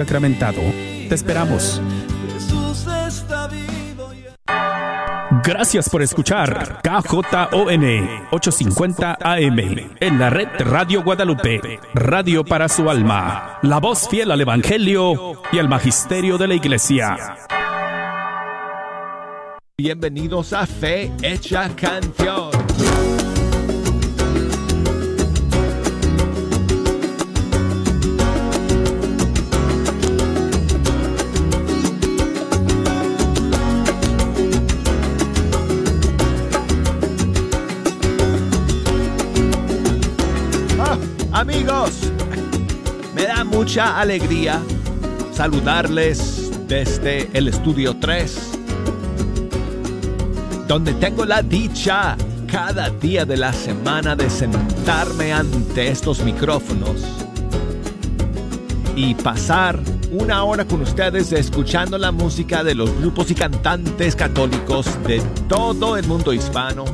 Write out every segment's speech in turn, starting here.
sacramentado. Te esperamos. Gracias por escuchar KJON 850 AM en la red Radio Guadalupe, radio para su alma, la voz fiel al Evangelio y al Magisterio de la Iglesia. Bienvenidos a Fe Hecha Canción. Me da mucha alegría saludarles desde el estudio 3, donde tengo la dicha cada día de la semana de sentarme ante estos micrófonos y pasar una hora con ustedes escuchando la música de los grupos y cantantes católicos de todo el mundo hispano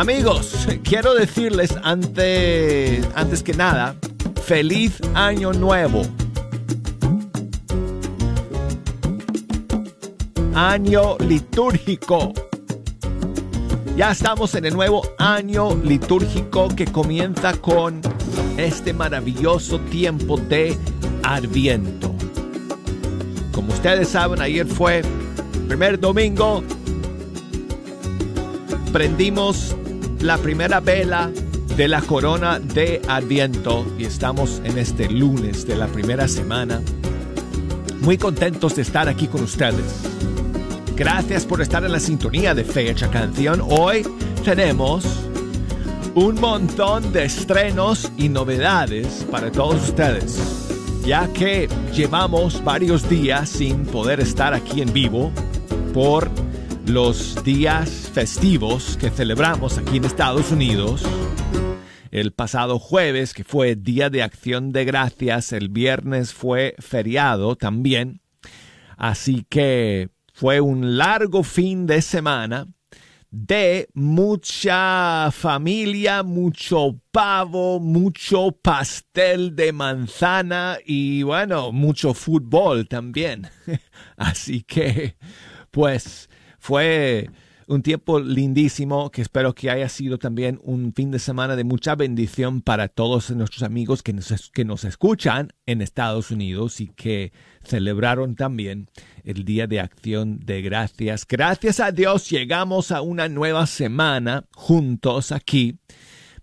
Amigos, quiero decirles antes, antes que nada, feliz año nuevo. Año litúrgico. Ya estamos en el nuevo año litúrgico que comienza con este maravilloso tiempo de Adviento. Como ustedes saben, ayer fue primer domingo. Prendimos la primera vela de la corona de Adviento y estamos en este lunes de la primera semana. Muy contentos de estar aquí con ustedes. Gracias por estar en la sintonía de Fecha Canción. Hoy tenemos un montón de estrenos y novedades para todos ustedes, ya que llevamos varios días sin poder estar aquí en vivo por los días festivos que celebramos aquí en Estados Unidos. El pasado jueves, que fue Día de Acción de Gracias, el viernes fue feriado también. Así que fue un largo fin de semana de mucha familia, mucho pavo, mucho pastel de manzana y bueno, mucho fútbol también. Así que, pues, fue un tiempo lindísimo que espero que haya sido también un fin de semana de mucha bendición para todos nuestros amigos que nos, que nos escuchan en Estados Unidos y que celebraron también el Día de Acción de Gracias. Gracias a Dios llegamos a una nueva semana juntos aquí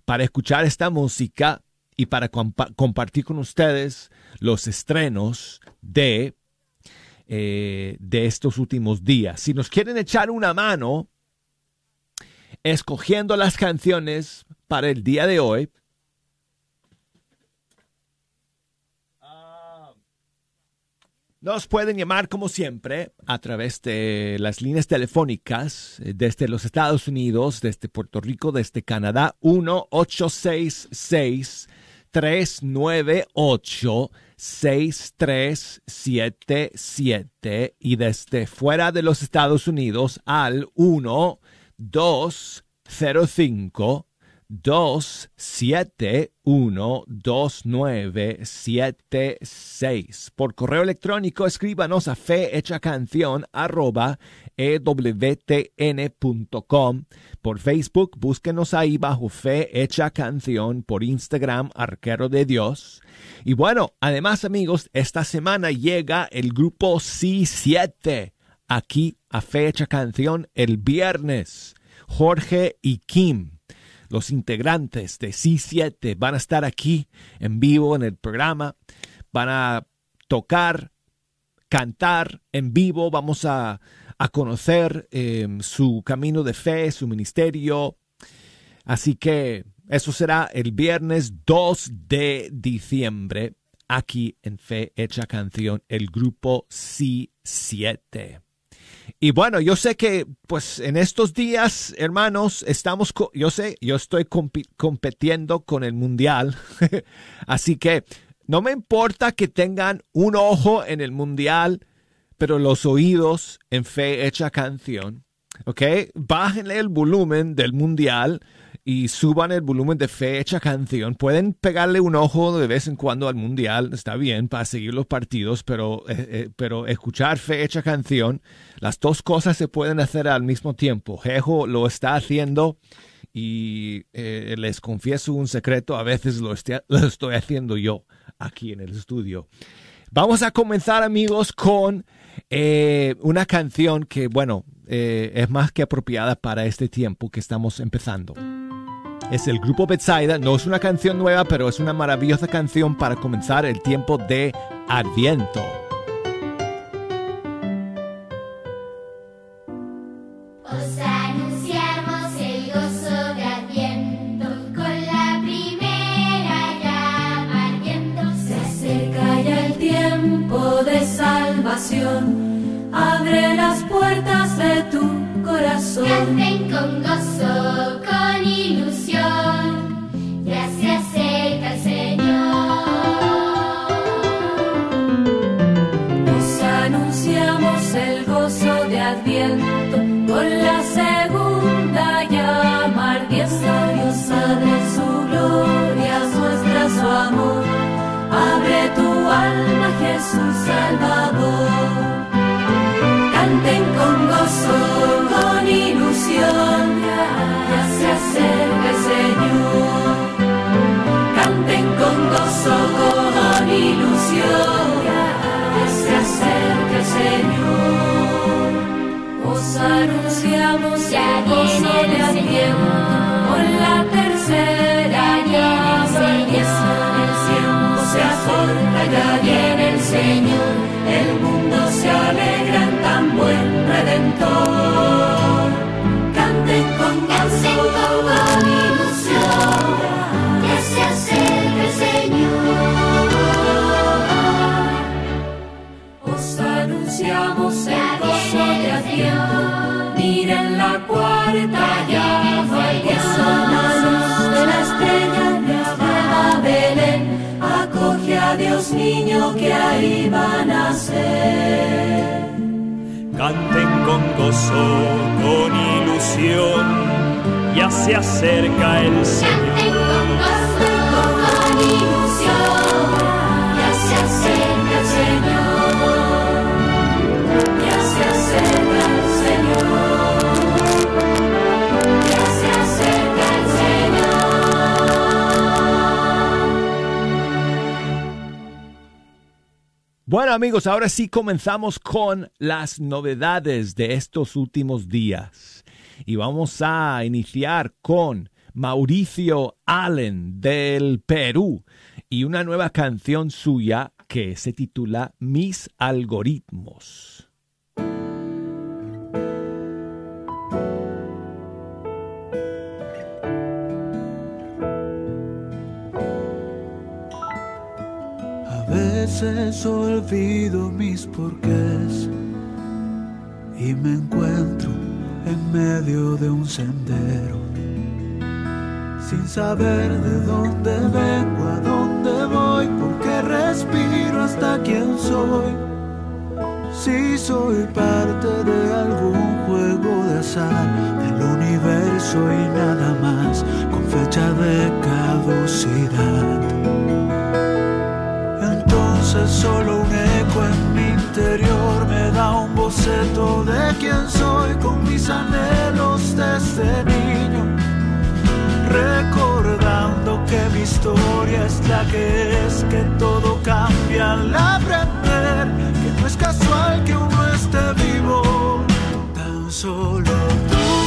para escuchar esta música y para compartir con ustedes los estrenos de eh, de estos últimos días. Si nos quieren echar una mano escogiendo las canciones para el día de hoy, Nos pueden llamar como siempre a través de las líneas telefónicas eh, desde los Estados Unidos, desde Puerto Rico, desde Canadá, 1-866 398 6377 y desde fuera de los Estados Unidos al 1 205 271 2976. Por correo electrónico escríbanos a canción arroba ewtn.com. Por Facebook búsquenos ahí bajo Fe Hecha Canción. Por Instagram Arquero de Dios. Y bueno, además amigos, esta semana llega el grupo C7 aquí a Fe Hecha Canción el viernes. Jorge y Kim los integrantes de C7 van a estar aquí en vivo en el programa, van a tocar, cantar en vivo, vamos a, conocer em, su camino de fe, su ministerio. Así que eso será el viernes 2 de diciembre aquí en Fe Hecha Canción, el grupo C7. Y bueno, yo sé que pues en estos días, hermanos, estamos, yo sé, yo estoy compitiendo con el mundial, así que no me importa que tengan un ojo en el mundial, pero los oídos en fe hecha canción, ¿ok? Bájenle el volumen del mundial y suban el volumen de fecha canción. Pueden pegarle un ojo de vez en cuando al mundial, está bien para seguir los partidos, pero, eh, eh, pero escuchar fecha canción, las dos cosas se pueden hacer al mismo tiempo. Jejo lo está haciendo y eh, les confieso un secreto, a veces lo, lo estoy haciendo yo aquí en el estudio. Vamos a comenzar amigos con una canción que, bueno, es más que apropiada para este tiempo que estamos empezando es el grupo Betsaida. No es una canción nueva, pero es una maravillosa canción para comenzar el tiempo de Adviento. Os anunciamos el gozo de Adviento con la primera llama ardiendo. Se acerca ya el tiempo de salvación. Abre las puertas de tu corazón. Canten con gozo, con ilusión, Salvador. Canten con gozo, con ilusión, ya se acerca el Señor. Canten con gozo, con ilusión, ya se acerca el Señor. Os anunciamos Ya el gozo el de Adviento con la tercera el llama Señor. El tiempo se acorta, ya viene el Señor. Redentor. Canten con gozo, con ilusión, ya se acerca el Señor. Os anunciamos el gozo de Adviento. Miren la cuarta Ya llama, que la luz de la estrella llama Belén. Acoge a Dios niño que ahí va a nacer. Canten con gozo, con ilusión, ya se acerca el Señor. Bueno amigos, ahora sí comenzamos con las novedades de estos últimos días. Y vamos a iniciar con Mauricio Allen del Perú y una nueva canción suya que se titula Mis algoritmos. Veces olvido mis porqués y me encuentro en medio de un sendero. Sin saber de dónde vengo, a dónde voy, porque respiro hasta quién soy. Si soy parte de algún juego de azar del universo y nada más, con fecha de caducidad. Entonces solo un eco en mi interior me da un boceto de quién soy con mis anhelos desde niño. Recordando que mi historia es la que es, que todo cambia al aprender, que no es casual que uno esté vivo, tan solo tú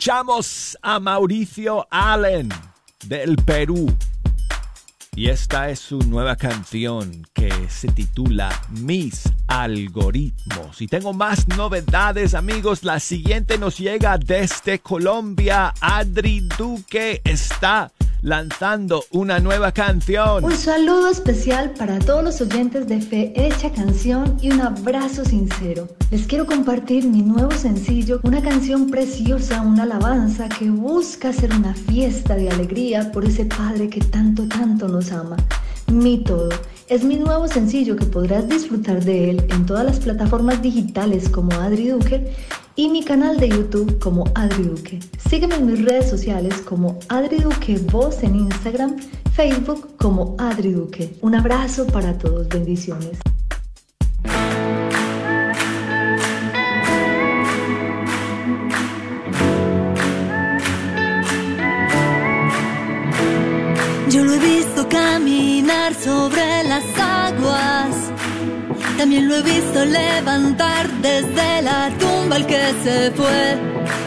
Escuchamos a Mauricio Allen del Perú. Y esta es su nueva canción que se titula Mis algoritmos. Y tengo más novedades amigos. La siguiente nos llega desde Colombia. Adri Duque está lanzando una nueva canción. Un saludo especial para todos los oyentes de Fe Hecha Canción y un abrazo sincero. Les quiero compartir mi nuevo sencillo, una canción preciosa, una alabanza que busca ser una fiesta de alegría por ese Padre que tanto, tanto nos ama. Mi todo. Es mi nuevo sencillo que podrás disfrutar de él en todas las plataformas digitales como Adri Duque y mi canal de YouTube como Adri Duque. Sígueme en mis redes sociales como Adri Duque Voz en Instagram, Facebook como Adri Duque. Un abrazo para todos, bendiciones. Caminar sobre las aguas. También lo he visto levantar desde la tumba el que se fue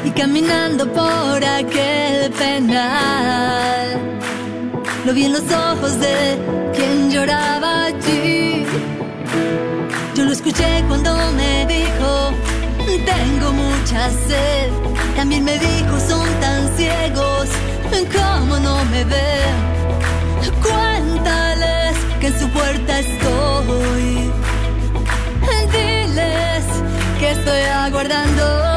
y caminando por aquel penal. Lo vi en los ojos de quien lloraba allí. Yo lo escuché cuando me dijo, tengo mucha sed. También me dijo, son tan ciegos, ¿cómo no me ven? Cuéntales que en su puerta estoy. Diles que estoy aguardando.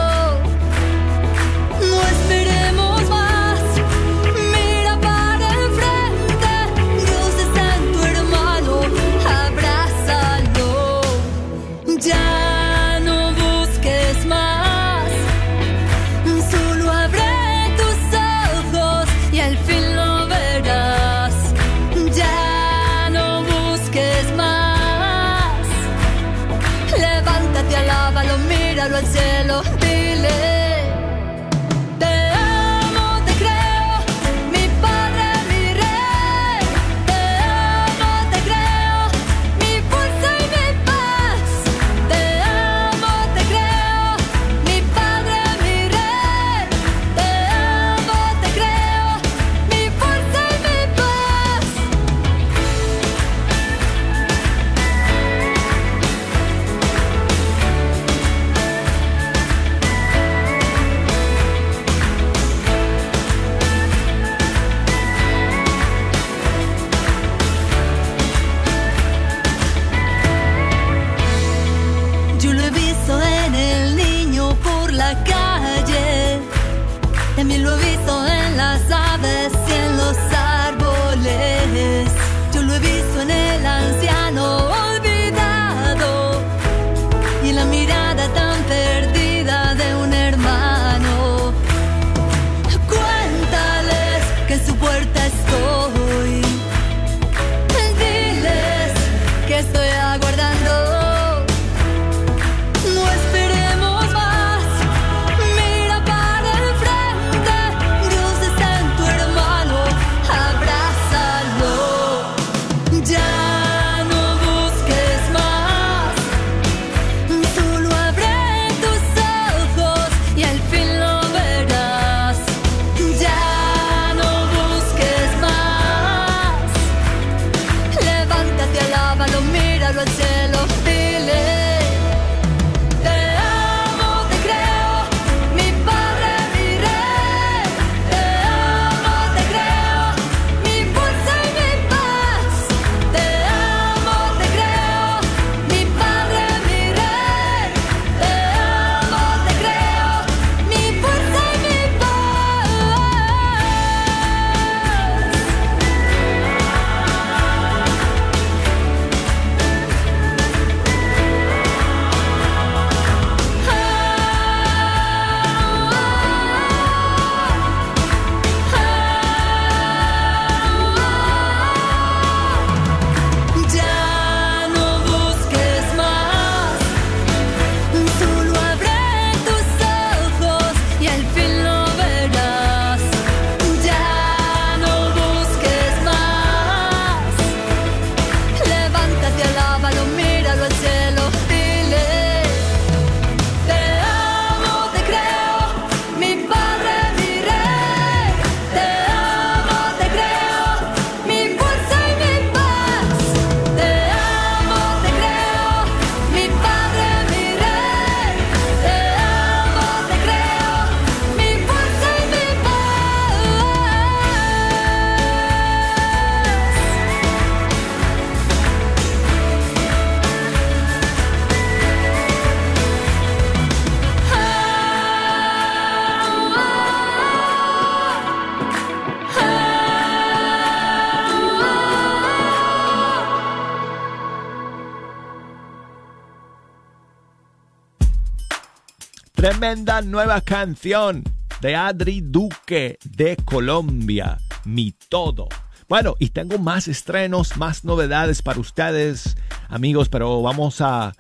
Tremenda nueva canción de Adri Duque de Colombia, Mi Todo. Bueno, y tengo más estrenos, más novedades para ustedes, amigos, pero vamos a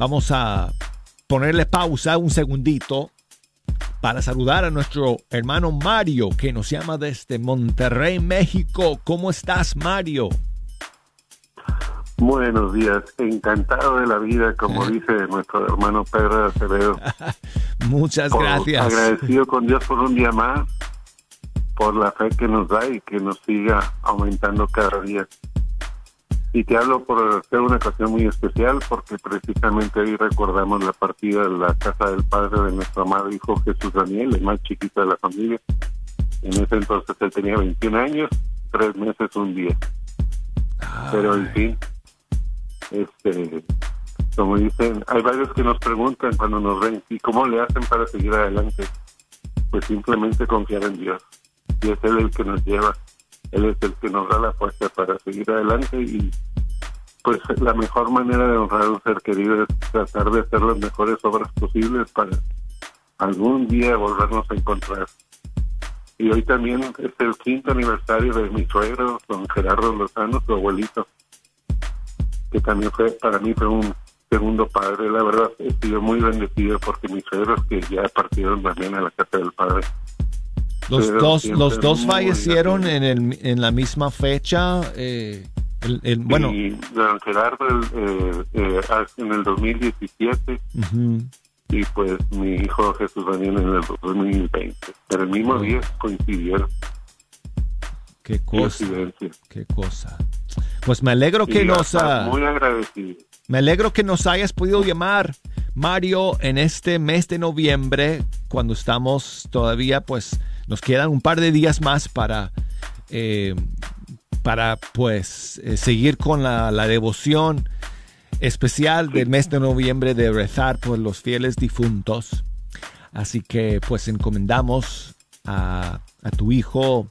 vamos a ponerle pausa un segundito para saludar a nuestro hermano Mario, que nos llama desde Monterrey, México. ¿Cómo estás, Mario? Buenos días, encantado de la vida, como dice nuestro hermano Pedro Acevedo. Muchas Por- gracias. Agradecido con Dios por un día más, por la fe que nos da y que nos siga aumentando cada día. Y te hablo por ser una ocasión muy especial, porque precisamente hoy recordamos la partida de la casa del padre de nuestro amado hijo Jesús Daniel, el más chiquito de la familia. En ese entonces él tenía 21 años, tres meses, un día. Pero en fin, este, como dicen, hay varios que nos preguntan cuando nos ven, ¿y cómo le hacen para seguir adelante? Pues simplemente confiar en Dios. Y es Él el que nos lleva, Él es el que nos da la fuerza para seguir adelante y pues la mejor manera de honrar a un ser querido es tratar de hacer las mejores obras posibles para algún día volvernos a encontrar. Y hoy también es el quinto aniversario de mi suegro, don Gerardo Lozano, su abuelito, que también fue, para mí fue un segundo padre. La verdad, he sido muy bendecido porque mis suegros que ya partieron también a la casa del padre. Los Pero dos, los dos fallecieron en, el, en la misma fecha. eh, el- el- bueno, Y don Gerardo eh, eh, en el 2017 ujú, y pues mi hijo Jesús Daniel en el 2020. Pero el mismo día coincidieron. qué cosa, Coincidencia. qué cosa. Pues me alegro que nos, ah, muy agradecido. me alegro que nos hayas podido llamar, Mario, en este mes de noviembre, cuando estamos todavía, pues, nos quedan un par de días más para, eh, para, pues, eh, seguir con la, la devoción especial del mes de noviembre de rezar por los fieles difuntos. Así que, pues, encomendamos a, a tu hijo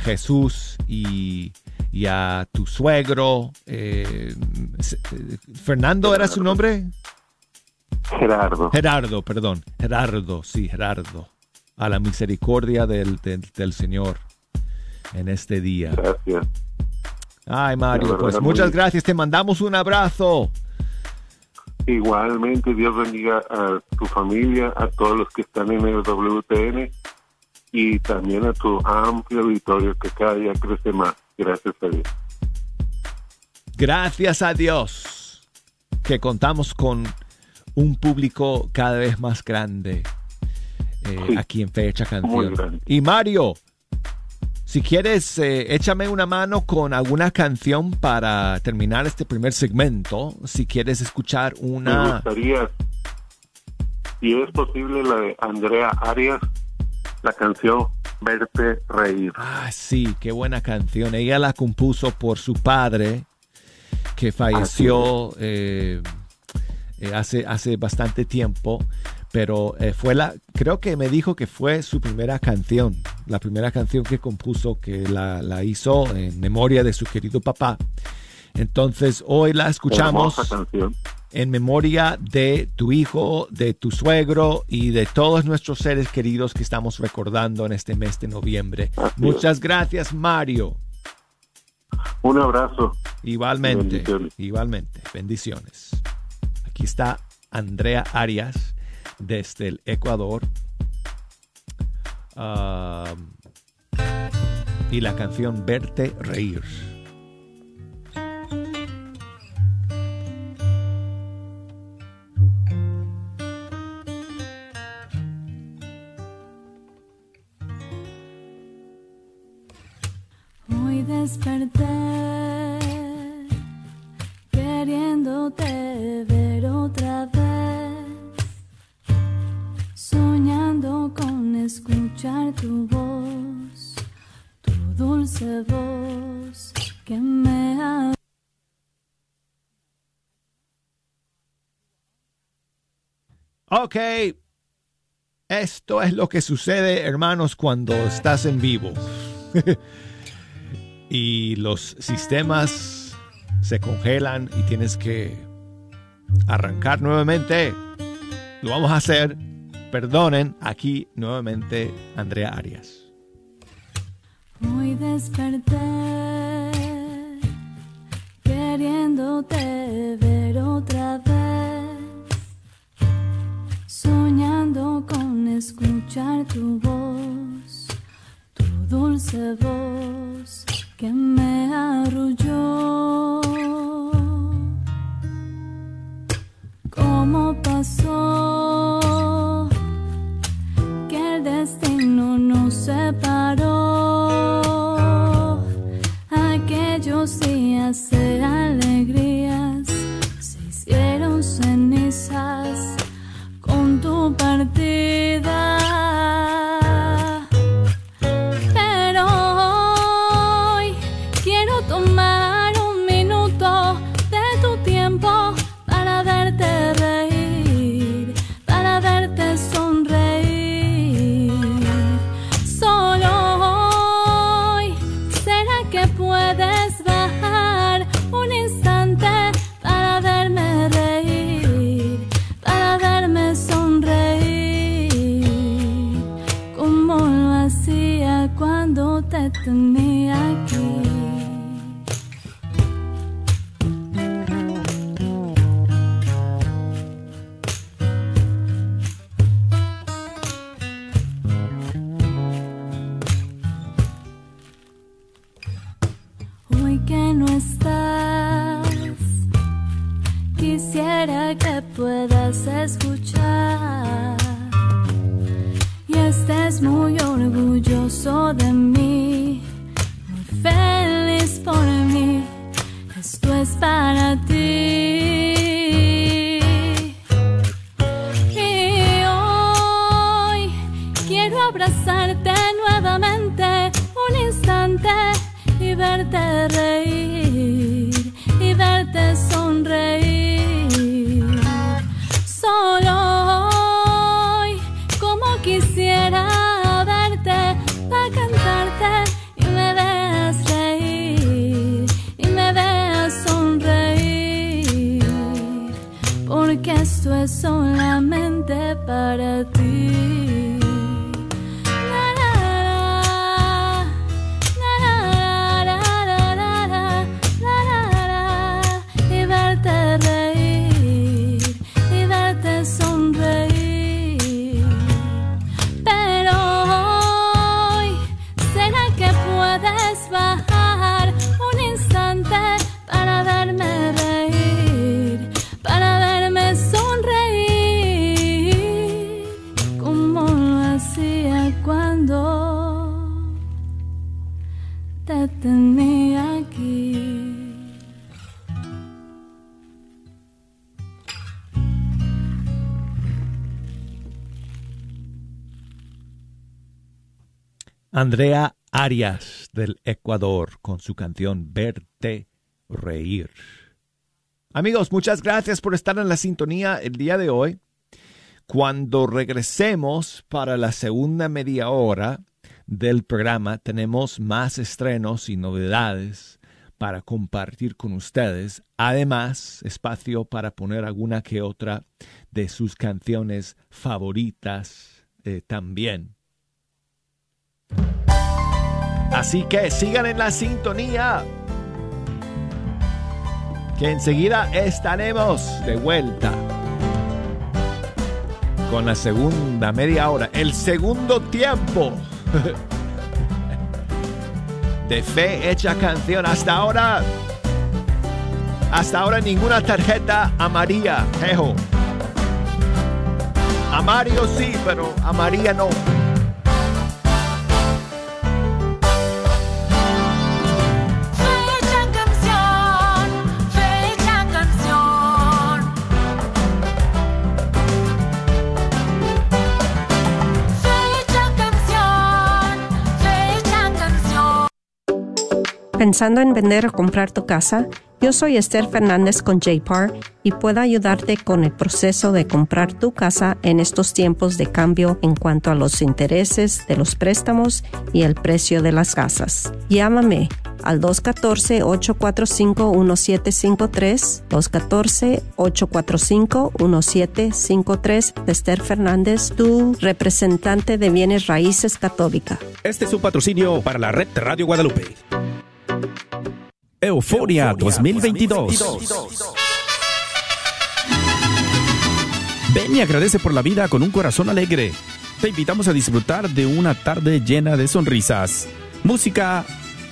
Jesús y, y a tu suegro. eh, eh, ¿Fernando era su nombre? Gerardo. Gerardo, perdón. Gerardo, sí, Gerardo. A la misericordia del, del, del Señor en este día. Gracias. Ay, Mario, pues muy- muchas gracias. Te mandamos un abrazo. Igualmente, Dios bendiga a tu familia, a todos los que están en el WTN y también a tu amplio auditorio que cada día crece más. Gracias a Dios. Gracias a Dios que contamos con un público cada vez más grande eh, Sí, aquí en Fecha Canción. Y Mario, si quieres, eh, échame una mano con alguna canción para terminar este primer segmento. Si quieres escuchar Me una... gustaría, si es posible, la de Andrea Arias, la canción Verte Reír. Ah, sí, qué buena canción. Ella la compuso por su padre, que falleció eh, eh, hace, hace bastante tiempo, pero eh, fue la, creo que me dijo que fue su primera canción, la primera canción que compuso, que la, la hizo en memoria de su querido papá. Entonces, hoy la escuchamos Hermosa canción. En memoria de tu hijo, de tu suegro y de todos nuestros seres queridos que estamos recordando en este mes de noviembre. Muchas gracias, Mario. Un abrazo. Igualmente, Bendiciones. igualmente. Bendiciones. Aquí está Andrea Arias desde el Ecuador. Um, y la canción Verte Reír. Desperté queriéndote ver otra vez, soñando con escuchar tu voz, tu dulce voz que me ha. Esto es lo que sucede, hermanos, cuando estás en vivo. y los sistemas se congelan y tienes que arrancar nuevamente. Lo vamos a hacer Perdonen, aquí nuevamente Andrea Arias. Hoy desperté queriéndote ver otra vez, soñando con escuchar tu voz, tu dulce voz que me arrulló. ¿Cómo pasó para ti. Andrea Arias del Ecuador con su canción Verte Reír. Amigos, muchas gracias por estar en la sintonía el día de hoy. Cuando regresemos para la segunda media hora del programa, tenemos más estrenos y novedades para compartir con ustedes. Además, espacio para poner alguna que otra de sus canciones favoritas eh, también. Así que sigan en la sintonía. Que enseguida estaremos de vuelta con la segunda media hora, el segundo tiempo de fe hecha canción. Hasta ahora, hasta ahora ninguna tarjeta amarilla, jejo. A Mario sí, pero a María no. ¿Pensando en vender o comprar tu casa? Yo soy Esther Fernández con JPAR y puedo ayudarte con el proceso de comprar tu casa en estos tiempos de cambio en cuanto a los intereses de los préstamos y el precio de las casas. Llámame al 214-845-1753, 214-845-1753, Esther Fernández, tu representante de bienes raíces católica. Este es un patrocinio para la red Radio Guadalupe. Euforia 2022. Ven y agradece por la vida con un corazón alegre. Te invitamos a disfrutar de una tarde llena de sonrisas, música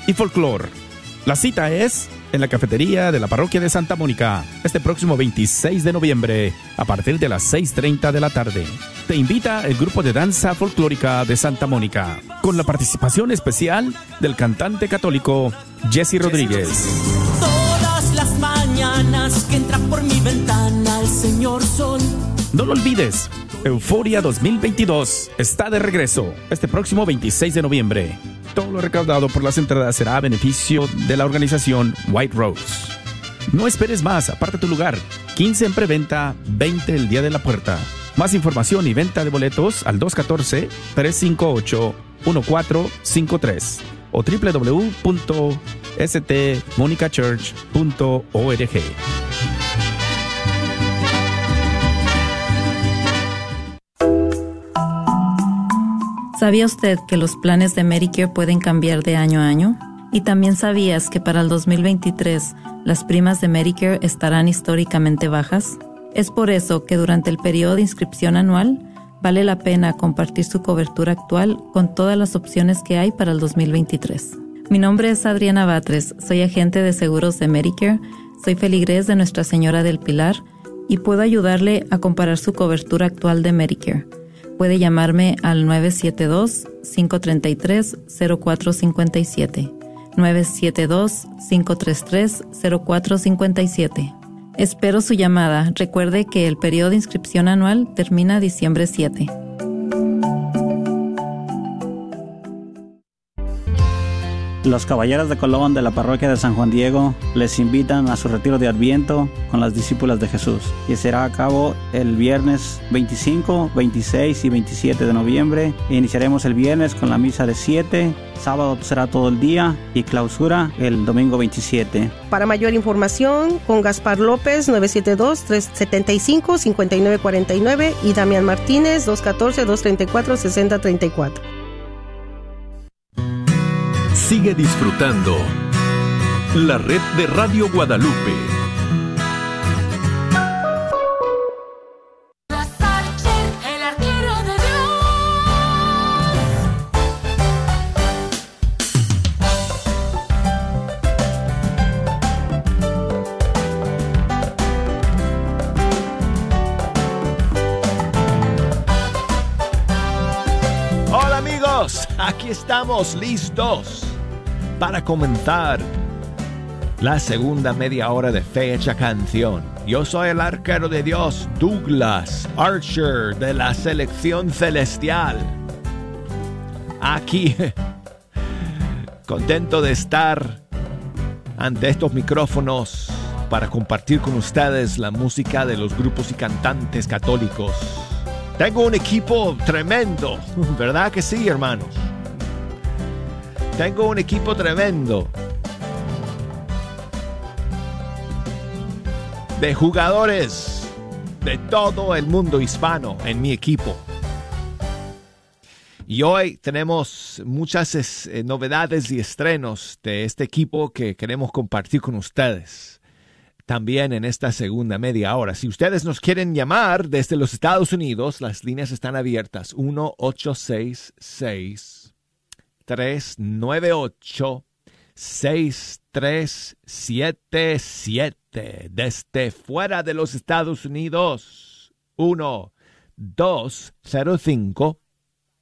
y folclore. La cita es en la cafetería de la parroquia de Santa Mónica, este próximo 26 de noviembre, a partir de las 6.30 de la tarde. Te invita el grupo de danza folclórica de Santa Mónica, con la participación especial del cantante católico Jesse Rodríguez. Todas las mañanas que entra por mi ventana el señor sol. No lo olvides, Euforia 2022 está de regreso este próximo 26 de noviembre. Todo lo recaudado por las entradas será a beneficio de la organización White Rose. No esperes más, aparta tu lugar. 15 en preventa, 20 el día de la puerta. Más información y venta de boletos al 214-358-1453 o www.stmonicachurch.org. ¿Sabía usted que los planes de Medicare pueden cambiar de año a año? ¿Y también sabías que para el 2023 las primas de Medicare estarán históricamente bajas? Es por eso que durante el periodo de inscripción anual vale la pena compartir su cobertura actual con todas las opciones que hay para el 2023. Mi nombre es Adriana Batres, soy agente de seguros de Medicare, soy feligrés de Nuestra Señora del Pilar y puedo ayudarle a comparar su cobertura actual de Medicare puede llamarme al 972-533-0457. 972-533-0457. Espero su llamada. Recuerde que el periodo de inscripción anual termina diciembre 7. Los Caballeros de Colón de la Parroquia de San Juan Diego les invitan a su retiro de Adviento con las discípulas de Jesús, que será a cabo el viernes 25, 26 y 27 de noviembre. Iniciaremos el viernes con la misa de 7, sábado será todo el día y clausura el domingo 27. Para mayor información, con Gaspar López 972-375-5949 y Damián Martínez 214-234-6034. Sigue disfrutando la red de Radio Guadalupe. El arquero de Dios. Hola amigos, aquí estamos listos para comenzar la segunda media hora de Fecha Canción. Yo soy el arquero de Dios, Douglas Archer de la selección celestial. Aquí, contento de estar ante estos micrófonos para compartir con ustedes la música de los grupos y cantantes católicos. Tengo un equipo tremendo, ¿verdad que sí, hermanos? Tengo un equipo tremendo de jugadores de todo el mundo hispano en mi equipo. Y hoy tenemos muchas eh, novedades y estrenos de este equipo que queremos compartir con ustedes. También en esta segunda media hora. Si ustedes nos quieren llamar desde los Estados Unidos, las líneas están abiertas. 1-866 398 6377 desde fuera de los Estados Unidos 1 205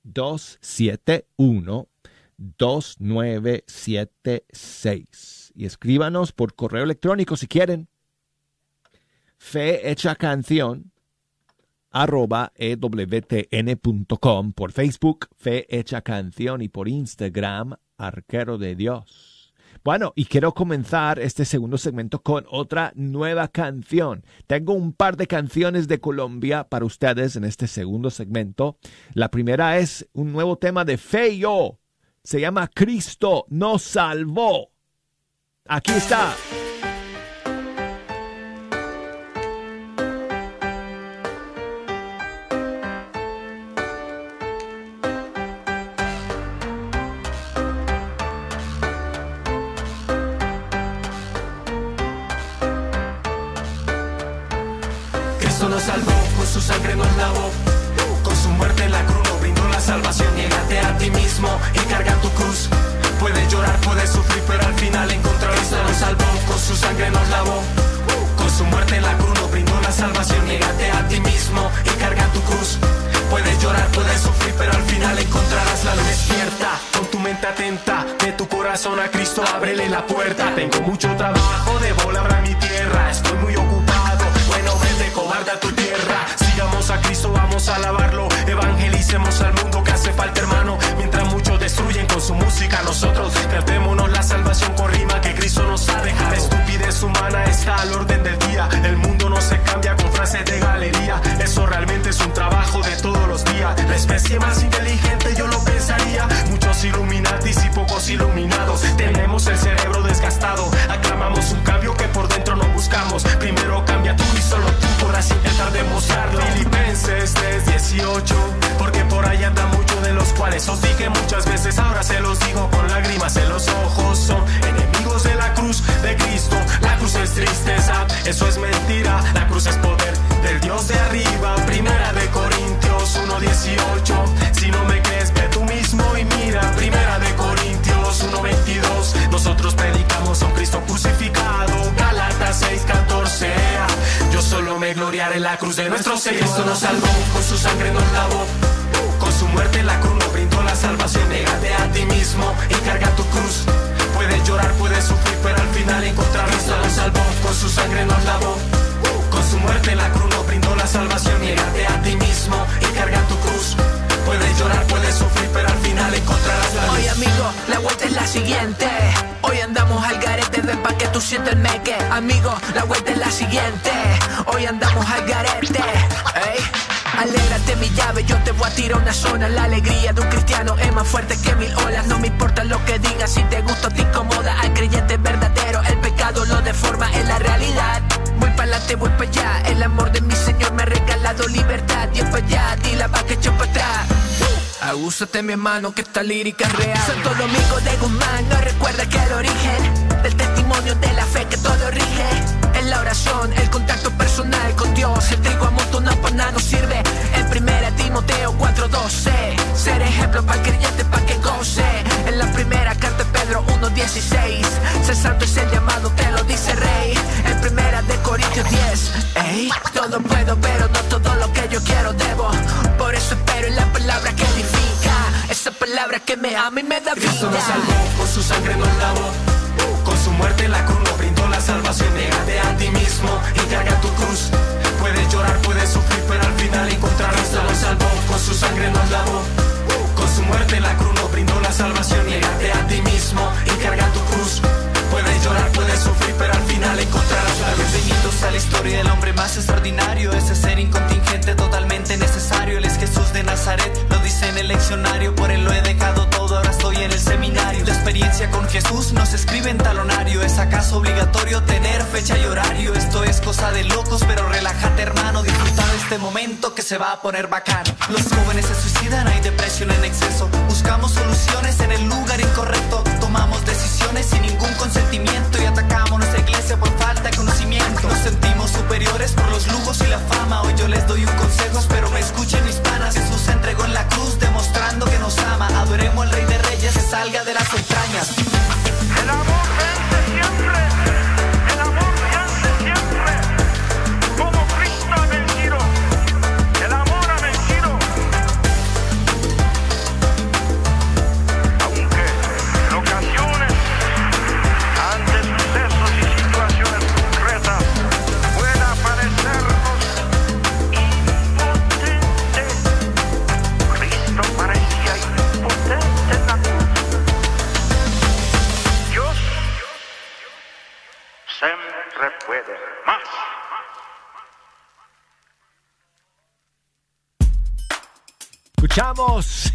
271 2976 y escríbanos por correo electrónico si quieren. Fe hecha canción arroba ewtn.com, por Facebook, Fe Hecha Canción y por Instagram, Arquero de Dios. Bueno, y quiero comenzar este segundo segmento con otra nueva canción. Tengo un par de canciones de Colombia para ustedes en este segundo segmento. La primera es un nuevo tema de Feyo. Se llama Cristo nos salvó. Aquí está. Nos lavó. Con su muerte la cruz nos brindó la salvación. Niégate a ti mismo y carga tu cruz. Puedes llorar, puedes sufrir, pero al final encontrar Cristo nos salvó, con su sangre nos lavó. Con su muerte la cruz nos brindó la salvación. Niégate a ti mismo y carga tu cruz. Puedes llorar, puedes sufrir, pero al final encontrarás la luz. Despierta, con tu mente atenta, de tu corazón a Cristo, ábrele la puerta. Tengo mucho trabajo, debo labrar mi tierra. Estoy muy ocupado, bueno, vete, cobarde a tu tierra. Sigamos a Cristo, vamos a alabarlo. Evangelicemos al mundo que hace falta, hermano. Mientras muchos destruyen con su música, nosotros cantémonos la salvación con rima que Cristo nos ha dejado. La estupidez humana está al orden del día. El mundo no se cambia con frases de galería. Eso realmente es un trabajo de todos los días. La especie más inteligente, yo lo pensaría. Muchos iluminatis y pocos iluminados. Tenemos el cerebro desgastado. Aclamamos un cambio que por dentro no buscamos. Primero cambia tú y solo tú podrás intentar demostrarlo. Filipenses 3:18. Porque por ahí anda mucho de los cuales os dije muchas veces. Ahora se los digo con lágrimas en los ojos. Son enemigos de la cruz de Cristo. La cruz es tristeza, eso es mentira. La cruz es poder del Dios de arriba. Primera de Corintios 1:18. Si no me crees, ve tú mismo y mira. Primera de Corintios 1:22. Nosotros predicamos gloriaré en la cruz de nuestro Señor. Cristo nos salvó, con su sangre nos lavó. Con su muerte la cruz nos brindó la salvación. Négate a ti mismo y carga tu cruz. Puedes llorar, puedes sufrir, pero al final encontrar Cristo nos salvó. Con su sangre nos lavó. Con su muerte la cruz nos brindó la salvación. Niégate a ti mismo y carga tu cruz. Puedes llorar, puedes sufrir, pero al final encontrarás la luz. Oye amigo, la vuelta es la siguiente. Hoy andamos al garete, ven pa' que tú sientes el meque. Amigo, la vuelta es la siguiente. Hoy andamos al garete. Ey. Alégrate mi llave, yo te voy a tirar una zona La alegría de un cristiano es más fuerte que mil olas No me importa lo que digas, si te gusta te incomoda Al creyente verdadero, el pecado lo deforma en la realidad Voy para adelante, voy para allá. El amor de mi Señor me ha regalado libertad. Dios para allá, dile va que echo para atrás. Agúzate mi hermano que esta lírica es real. Santo Domingo de Guzmán no recuerda que el origen Del testimonio de la fe que todo rige. En la oración, el contacto personal con Dios. El trigo amontonado para nada no sirve. En primera Timoteo 4.12 Ser ejemplo para el creyente para que goce. En la primera carta de Pedro 1.16 Ser santo es el llamado, te lo dice rey. En primera de Corintios 10 Ey, todo puedo pero no todo lo que yo quiero debo. Por eso espero en la palabra que edifica. Esa palabra que me ama y me da vida Cristo nos salvó, con su sangre nos lavó. Con su muerte la cruz este momento que se va a poner bacano. Los jóvenes se suicidan,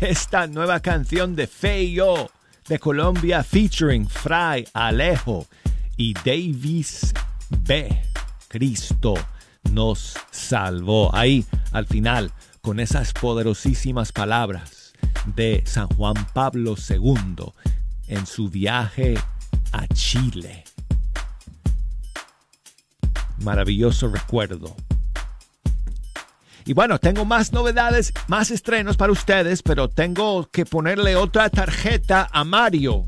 esta nueva canción de Feyo de Colombia featuring Fray Alejo. y Davis B. Cristo nos salvó. Ahí, al final, con esas poderosísimas palabras de San Juan Pablo II en su viaje a Chile. Maravilloso recuerdo. Y bueno, tengo más novedades, más estrenos para ustedes, pero tengo que ponerle otra tarjeta a Mario.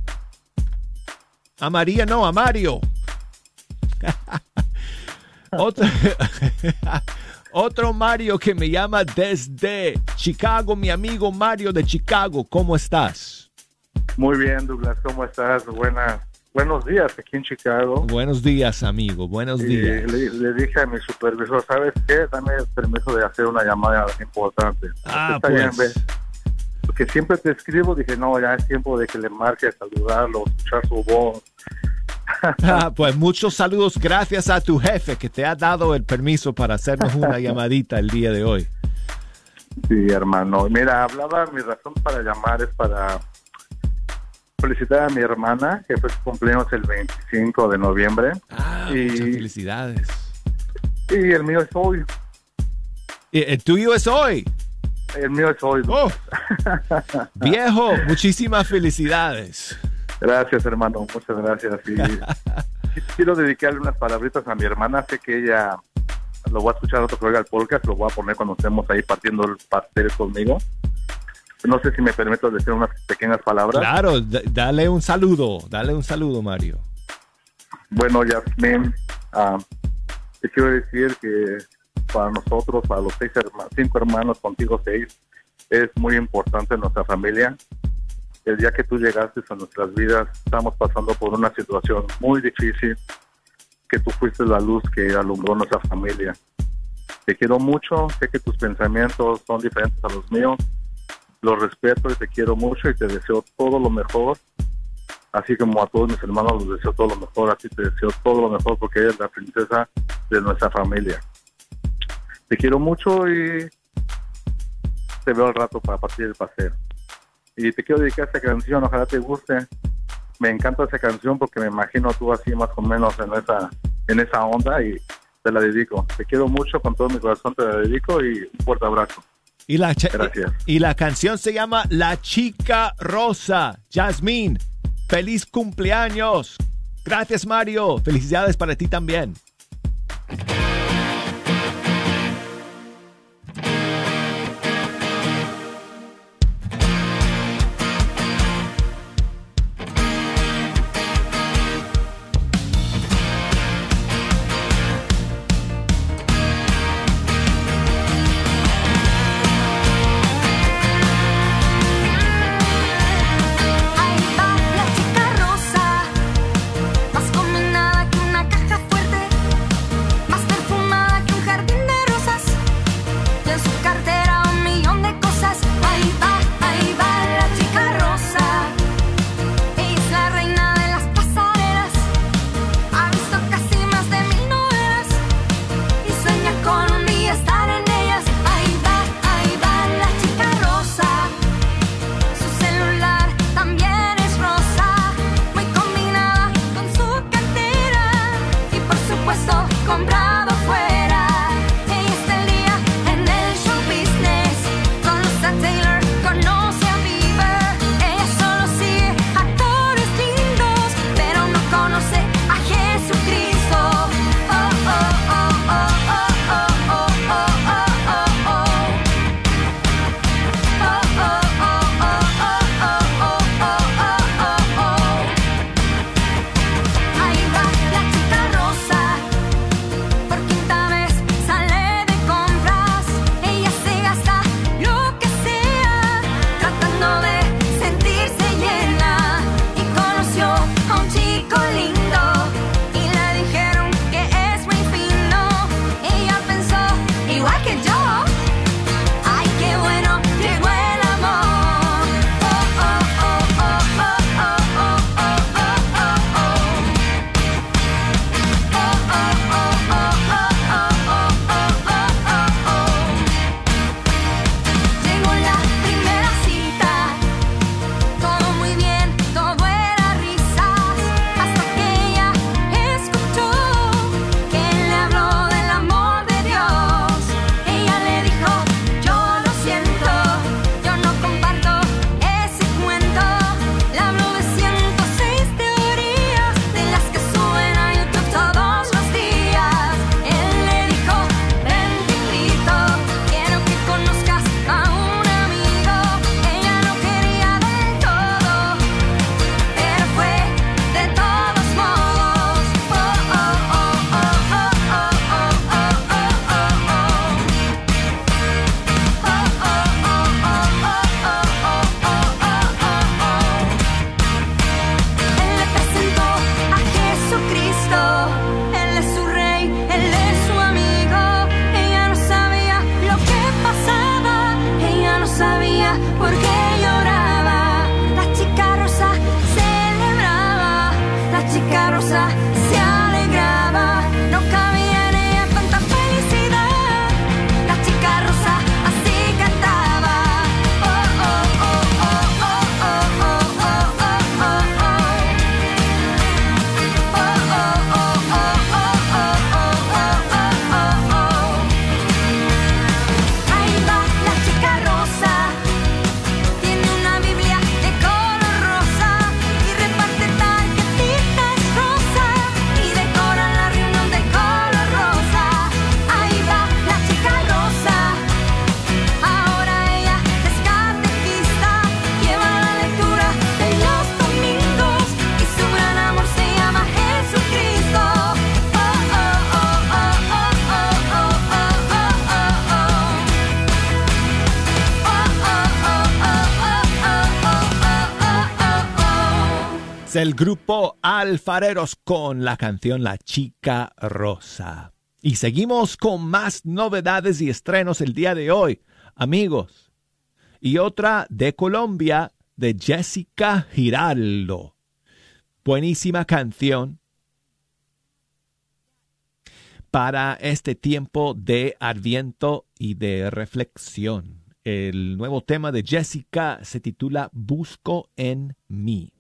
A María no, a Mario. otro, Mario que me llama desde Chicago, mi amigo Mario de Chicago. ¿Cómo estás? Muy bien, Douglas, ¿cómo estás? Buenas, buenos días aquí en Chicago. Buenos días, amigo. Buenos Y días. le, le dije a mi supervisor, ¿sabes qué? Dame el permiso de hacer una llamada importante. Ah, Está bien, pues. ve. Porque siempre te escribo, dije, no, ya es tiempo de que le marque a saludarlo, escuchar su voz. Ah, pues muchos saludos. Gracias a tu jefe que te ha dado el permiso para hacernos una llamadita el día de hoy. Sí, hermano. Mira, hablaba, mi razón para llamar es para felicitar a mi hermana, que fue su cumpleaños el 25 de noviembre. Ah, y, muchas felicidades. y el mío es hoy. ¿Y ¿El tuyo es hoy? El mío es hoy. Oh. Viejo, muchísimas felicidades. Gracias, hermano. Muchas gracias. Y quiero dedicarle unas palabritas a mi hermana. Sé que ella lo va a escuchar otro que oiga el podcast. Lo voy a poner cuando estemos ahí partiendo el pastel conmigo. No sé si me permito decir unas pequeñas palabras. Claro, dale un saludo, dale un saludo, Mario. Bueno, Yasmin, ah, te quiero decir que para nosotros, para los seis herma- cinco hermanos, contigo seis, es muy importante nuestra familia. El día que tú llegaste a nuestras vidas, estamos pasando por una situación muy difícil, que tú fuiste la luz que alumbró nuestra familia. Te quiero mucho, sé que tus pensamientos son diferentes a los míos, los respeto y te quiero mucho y te deseo todo lo mejor así como a todos mis hermanos les deseo todo lo mejor, así te deseo todo lo mejor porque ella es la princesa de nuestra familia. Te quiero mucho y te veo al rato para partir del paseo. Y te quiero dedicar esta canción, ojalá te guste. Me encanta esa canción porque me imagino tú así más o menos en esa, en esa onda y te la dedico. Te quiero mucho, con todo mi corazón te la dedico y un fuerte abrazo. Y la, Gracias. y la canción se llama La Chica Rosa. Jasmine, feliz cumpleaños. Gracias, Mario. Felicidades para ti también. del grupo Alfareros con la canción La Chica Rosa. Y seguimos con más novedades y estrenos el día de hoy, amigos. Y otra de Colombia de Jessica Giraldo. Buenísima canción para este tiempo de adviento y de reflexión. El nuevo tema de Jessica se titula Busco en mí.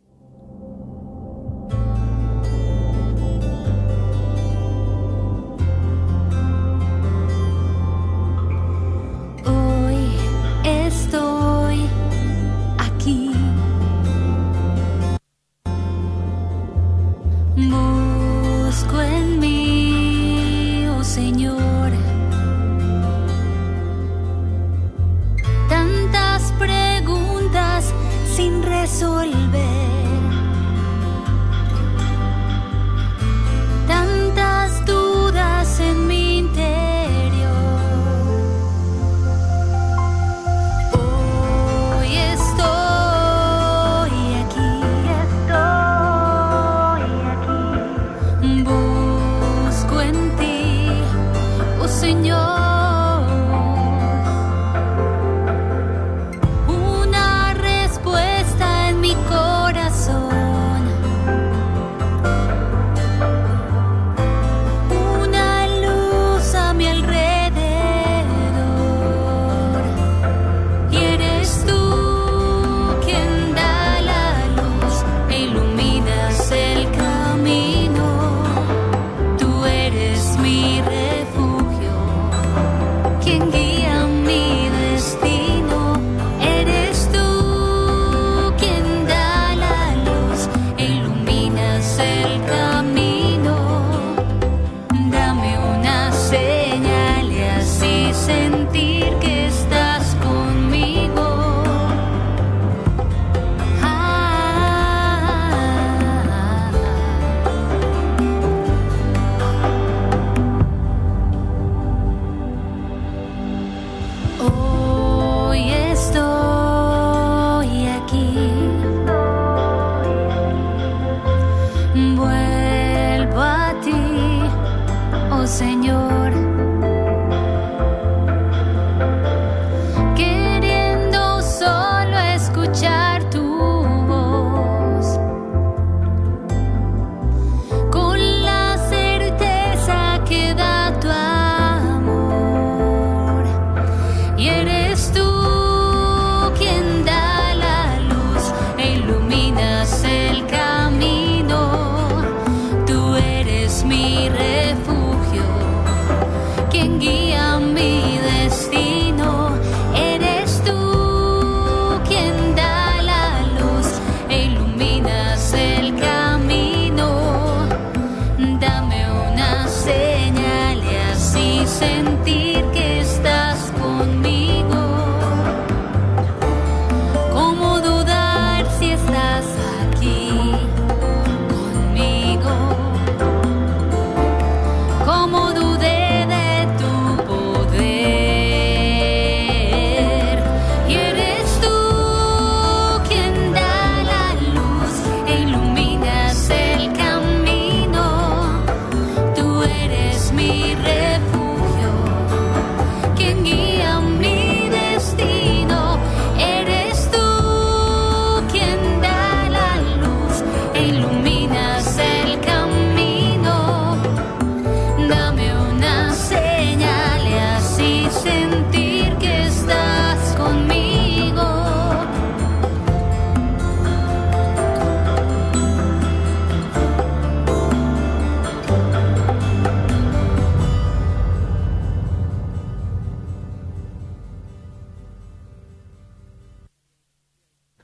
Señor.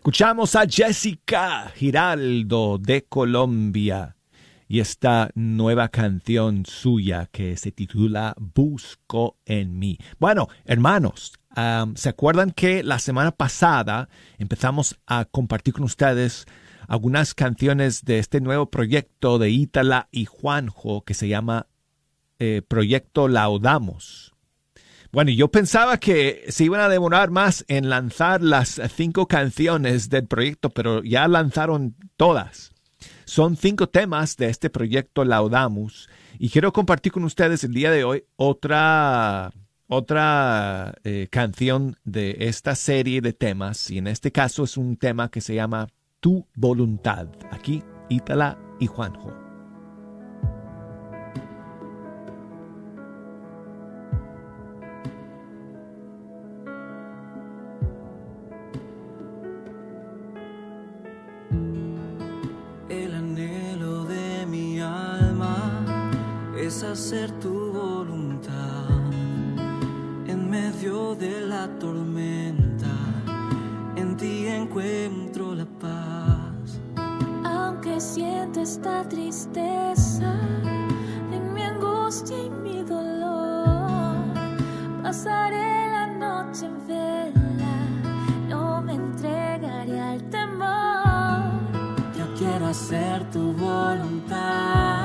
Escuchamos a Jessica Giraldo de Colombia y esta nueva canción suya que se titula Busco en mí. Bueno, hermanos, um, ¿se acuerdan que la semana pasada empezamos a compartir con ustedes algunas canciones de este nuevo proyecto de Ítala y Juanjo que se llama eh, Proyecto Laudamos? Bueno, yo pensaba que se iban a demorar más en lanzar las cinco canciones del proyecto, pero ya lanzaron todas. Son cinco temas de este proyecto Laudamus y quiero compartir con ustedes el día de hoy otra, otra eh, canción de esta serie de temas y en este caso es un tema que se llama Tu voluntad. Aquí Ítala y Juanjo. Hacer tu voluntad en medio de la tormenta. En ti encuentro la paz. Aunque siento esta tristeza en mi angustia y mi dolor, pasaré la noche en vela, no me entregaré al temor. Yo quiero hacer tu voluntad.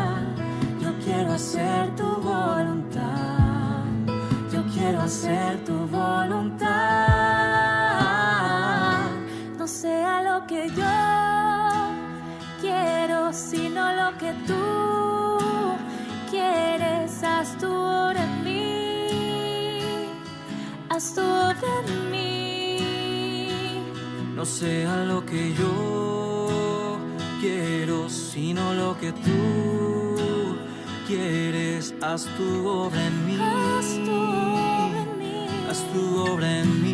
Quiero hacer tu voluntad. Yo quiero hacer tu voluntad. No sea lo que yo quiero, sino lo que tú quieres. Haz tu obra en mí, haz tu obra en mí. No sea lo que yo quiero, sino lo que tú quieres. Haz tu obra en mí. Haz tu obra en mí. Haz tu obra en mí.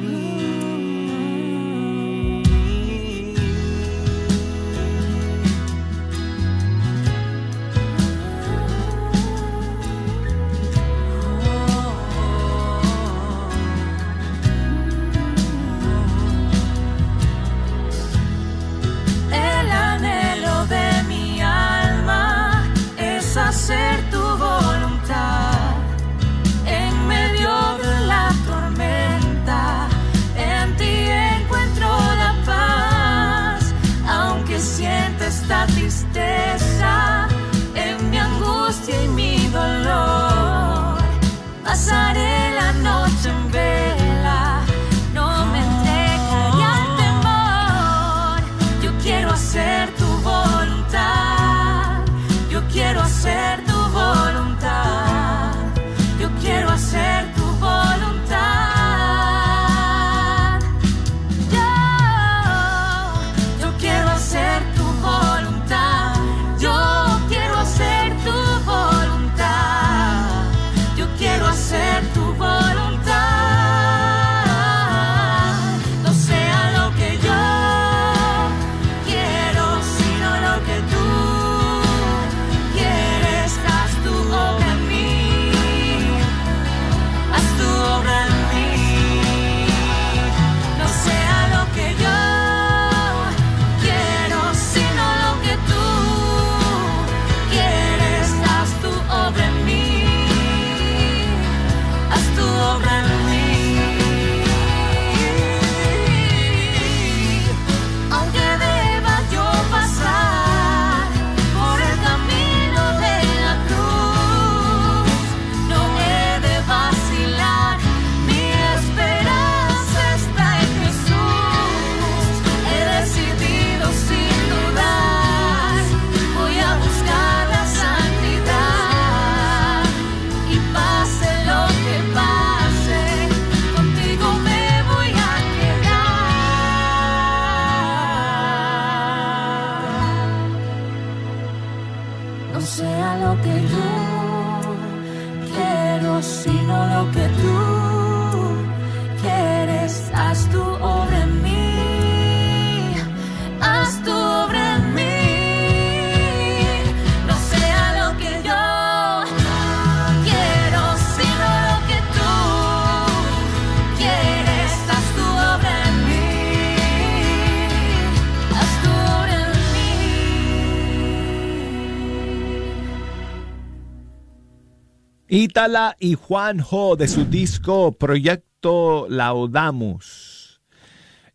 Y Juanjo de su disco Proyecto Laudamos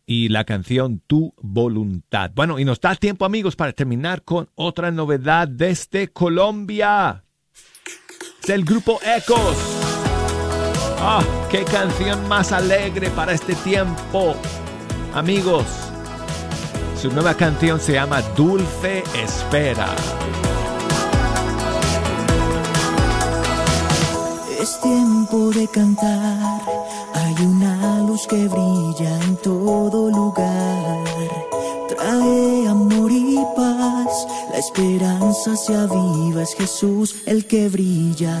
y la canción Tu Voluntad. Bueno, y nos da tiempo amigos para terminar con otra novedad desde Colombia. Es el grupo Ecos. Ah, qué canción más alegre para este tiempo. Amigos, su nueva canción se llama Dulce Espera. Es tiempo de cantar, hay una luz que brilla en todo lugar. Trae amor y paz, la esperanza se aviva, es Jesús el que brilla.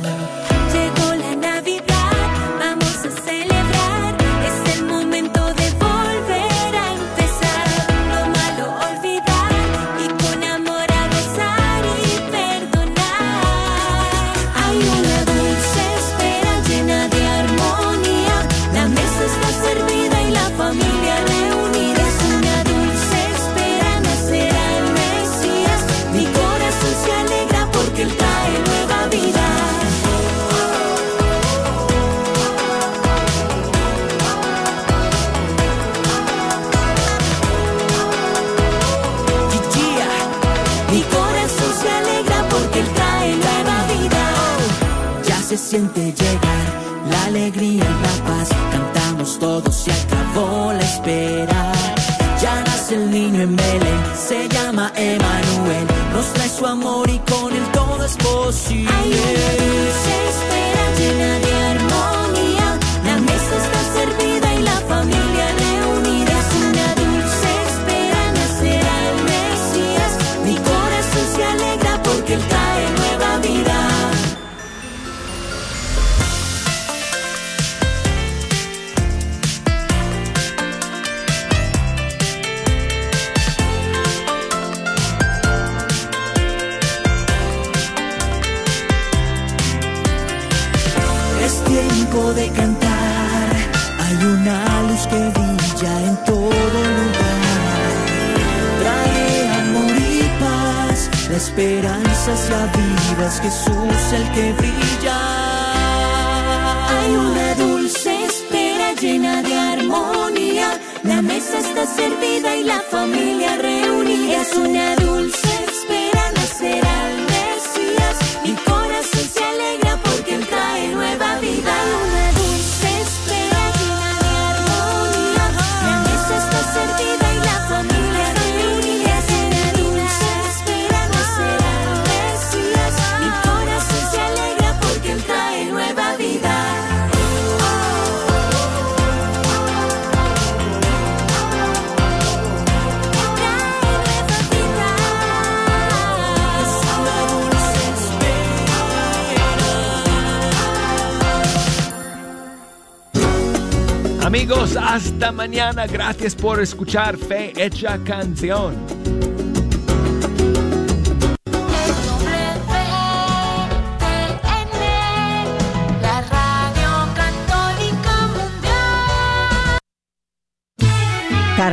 Se siente llegar la alegría y la paz. Cantamos todos, se acabó la espera. Ya nace el niño en Belén, se llama Emanuel. Nos trae su amor y con él todo es posible. Hay dulce espera llena de armonía. La mesa está servida y la familia reunida. Es una dulce espera, nacerá el Mesías. Mi corazón se alegra porque Él de cantar, hay una luz que brilla en todo lugar. Trae amor y paz, la esperanza se aviva, es Jesús el que brilla. Hay una dulce espera llena de armonía. La mesa está servida y la familia reunida. Es una dulce Amigos, hasta mañana. Gracias por escuchar Fe Hecha Canción.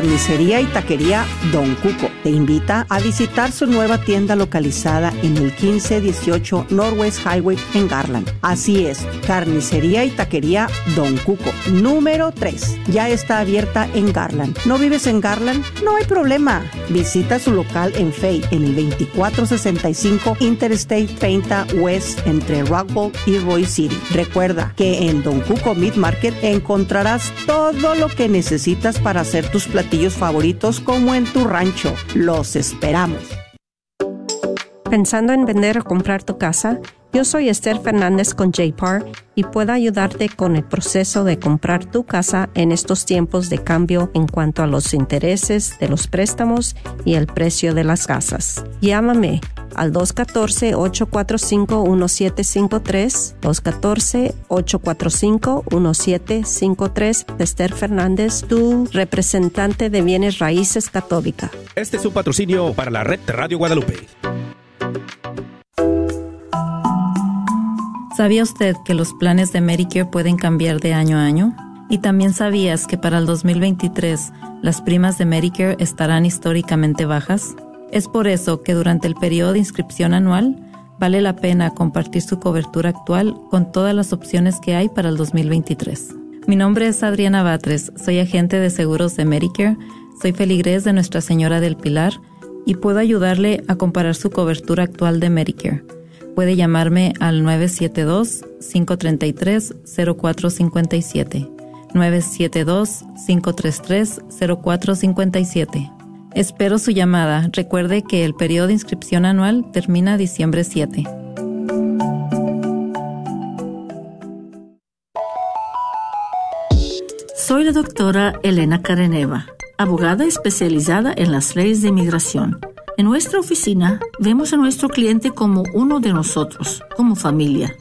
Carnicería y Taquería Don Cuco te invita a visitar su nueva tienda localizada en el 1518 Northwest Highway en Garland. Así es, Carnicería y Taquería Don Cuco, número 3. Ya está abierta en Garland. ¿No vives en Garland? No hay problema. Visita su local en Fay en el 2465 Interstate 30 West entre Rockville y Roy City. Recuerda que en Don Cuco Meat Market encontrarás todo lo que necesitas para hacer tus platillos favoritos como en tu rancho. Los esperamos. ¿Pensando en vender o comprar tu casa? Yo soy Esther Fernández con JPAR y puedo ayudarte con el proceso de comprar tu casa en estos tiempos de cambio en cuanto a los intereses de los préstamos y el precio de las casas. Llámame al 214-845-1753, 214-845-1753, Esther Fernández, tu representante de bienes raíces católica. Este es un patrocinio para la red Radio Guadalupe. ¿Sabía usted que los planes de Medicare pueden cambiar de año a año? ¿Y también sabías que para el 2023 las primas de Medicare estarán históricamente bajas? Es por eso que durante el periodo de inscripción anual Vale la pena compartir su cobertura actual con todas las opciones que hay para el 2023. Mi nombre es Adriana Batres, soy agente de seguros de Medicare, soy feligrés de Nuestra Señora del Pilar y puedo ayudarle a comparar su cobertura actual de Medicare. Puede llamarme al 972-533-0457. 972-533-0457. Espero su llamada. Recuerde que el periodo de inscripción anual termina diciembre 7. Soy la doctora Elena Careneva, abogada especializada en las leyes de inmigración. En nuestra oficina vemos a nuestro cliente como uno de nosotros, como familia.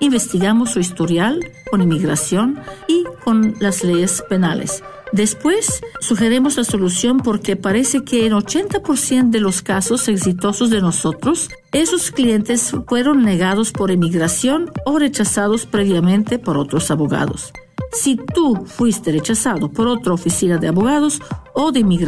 Investigamos su historial con inmigración y con las leyes penales. Después, sugerimos la solución porque parece que en 80% de los casos exitosos de nosotros, esos clientes fueron negados por inmigración o rechazados previamente por otros abogados. Si tú fuiste rechazado por otra oficina de abogados o de inmigración,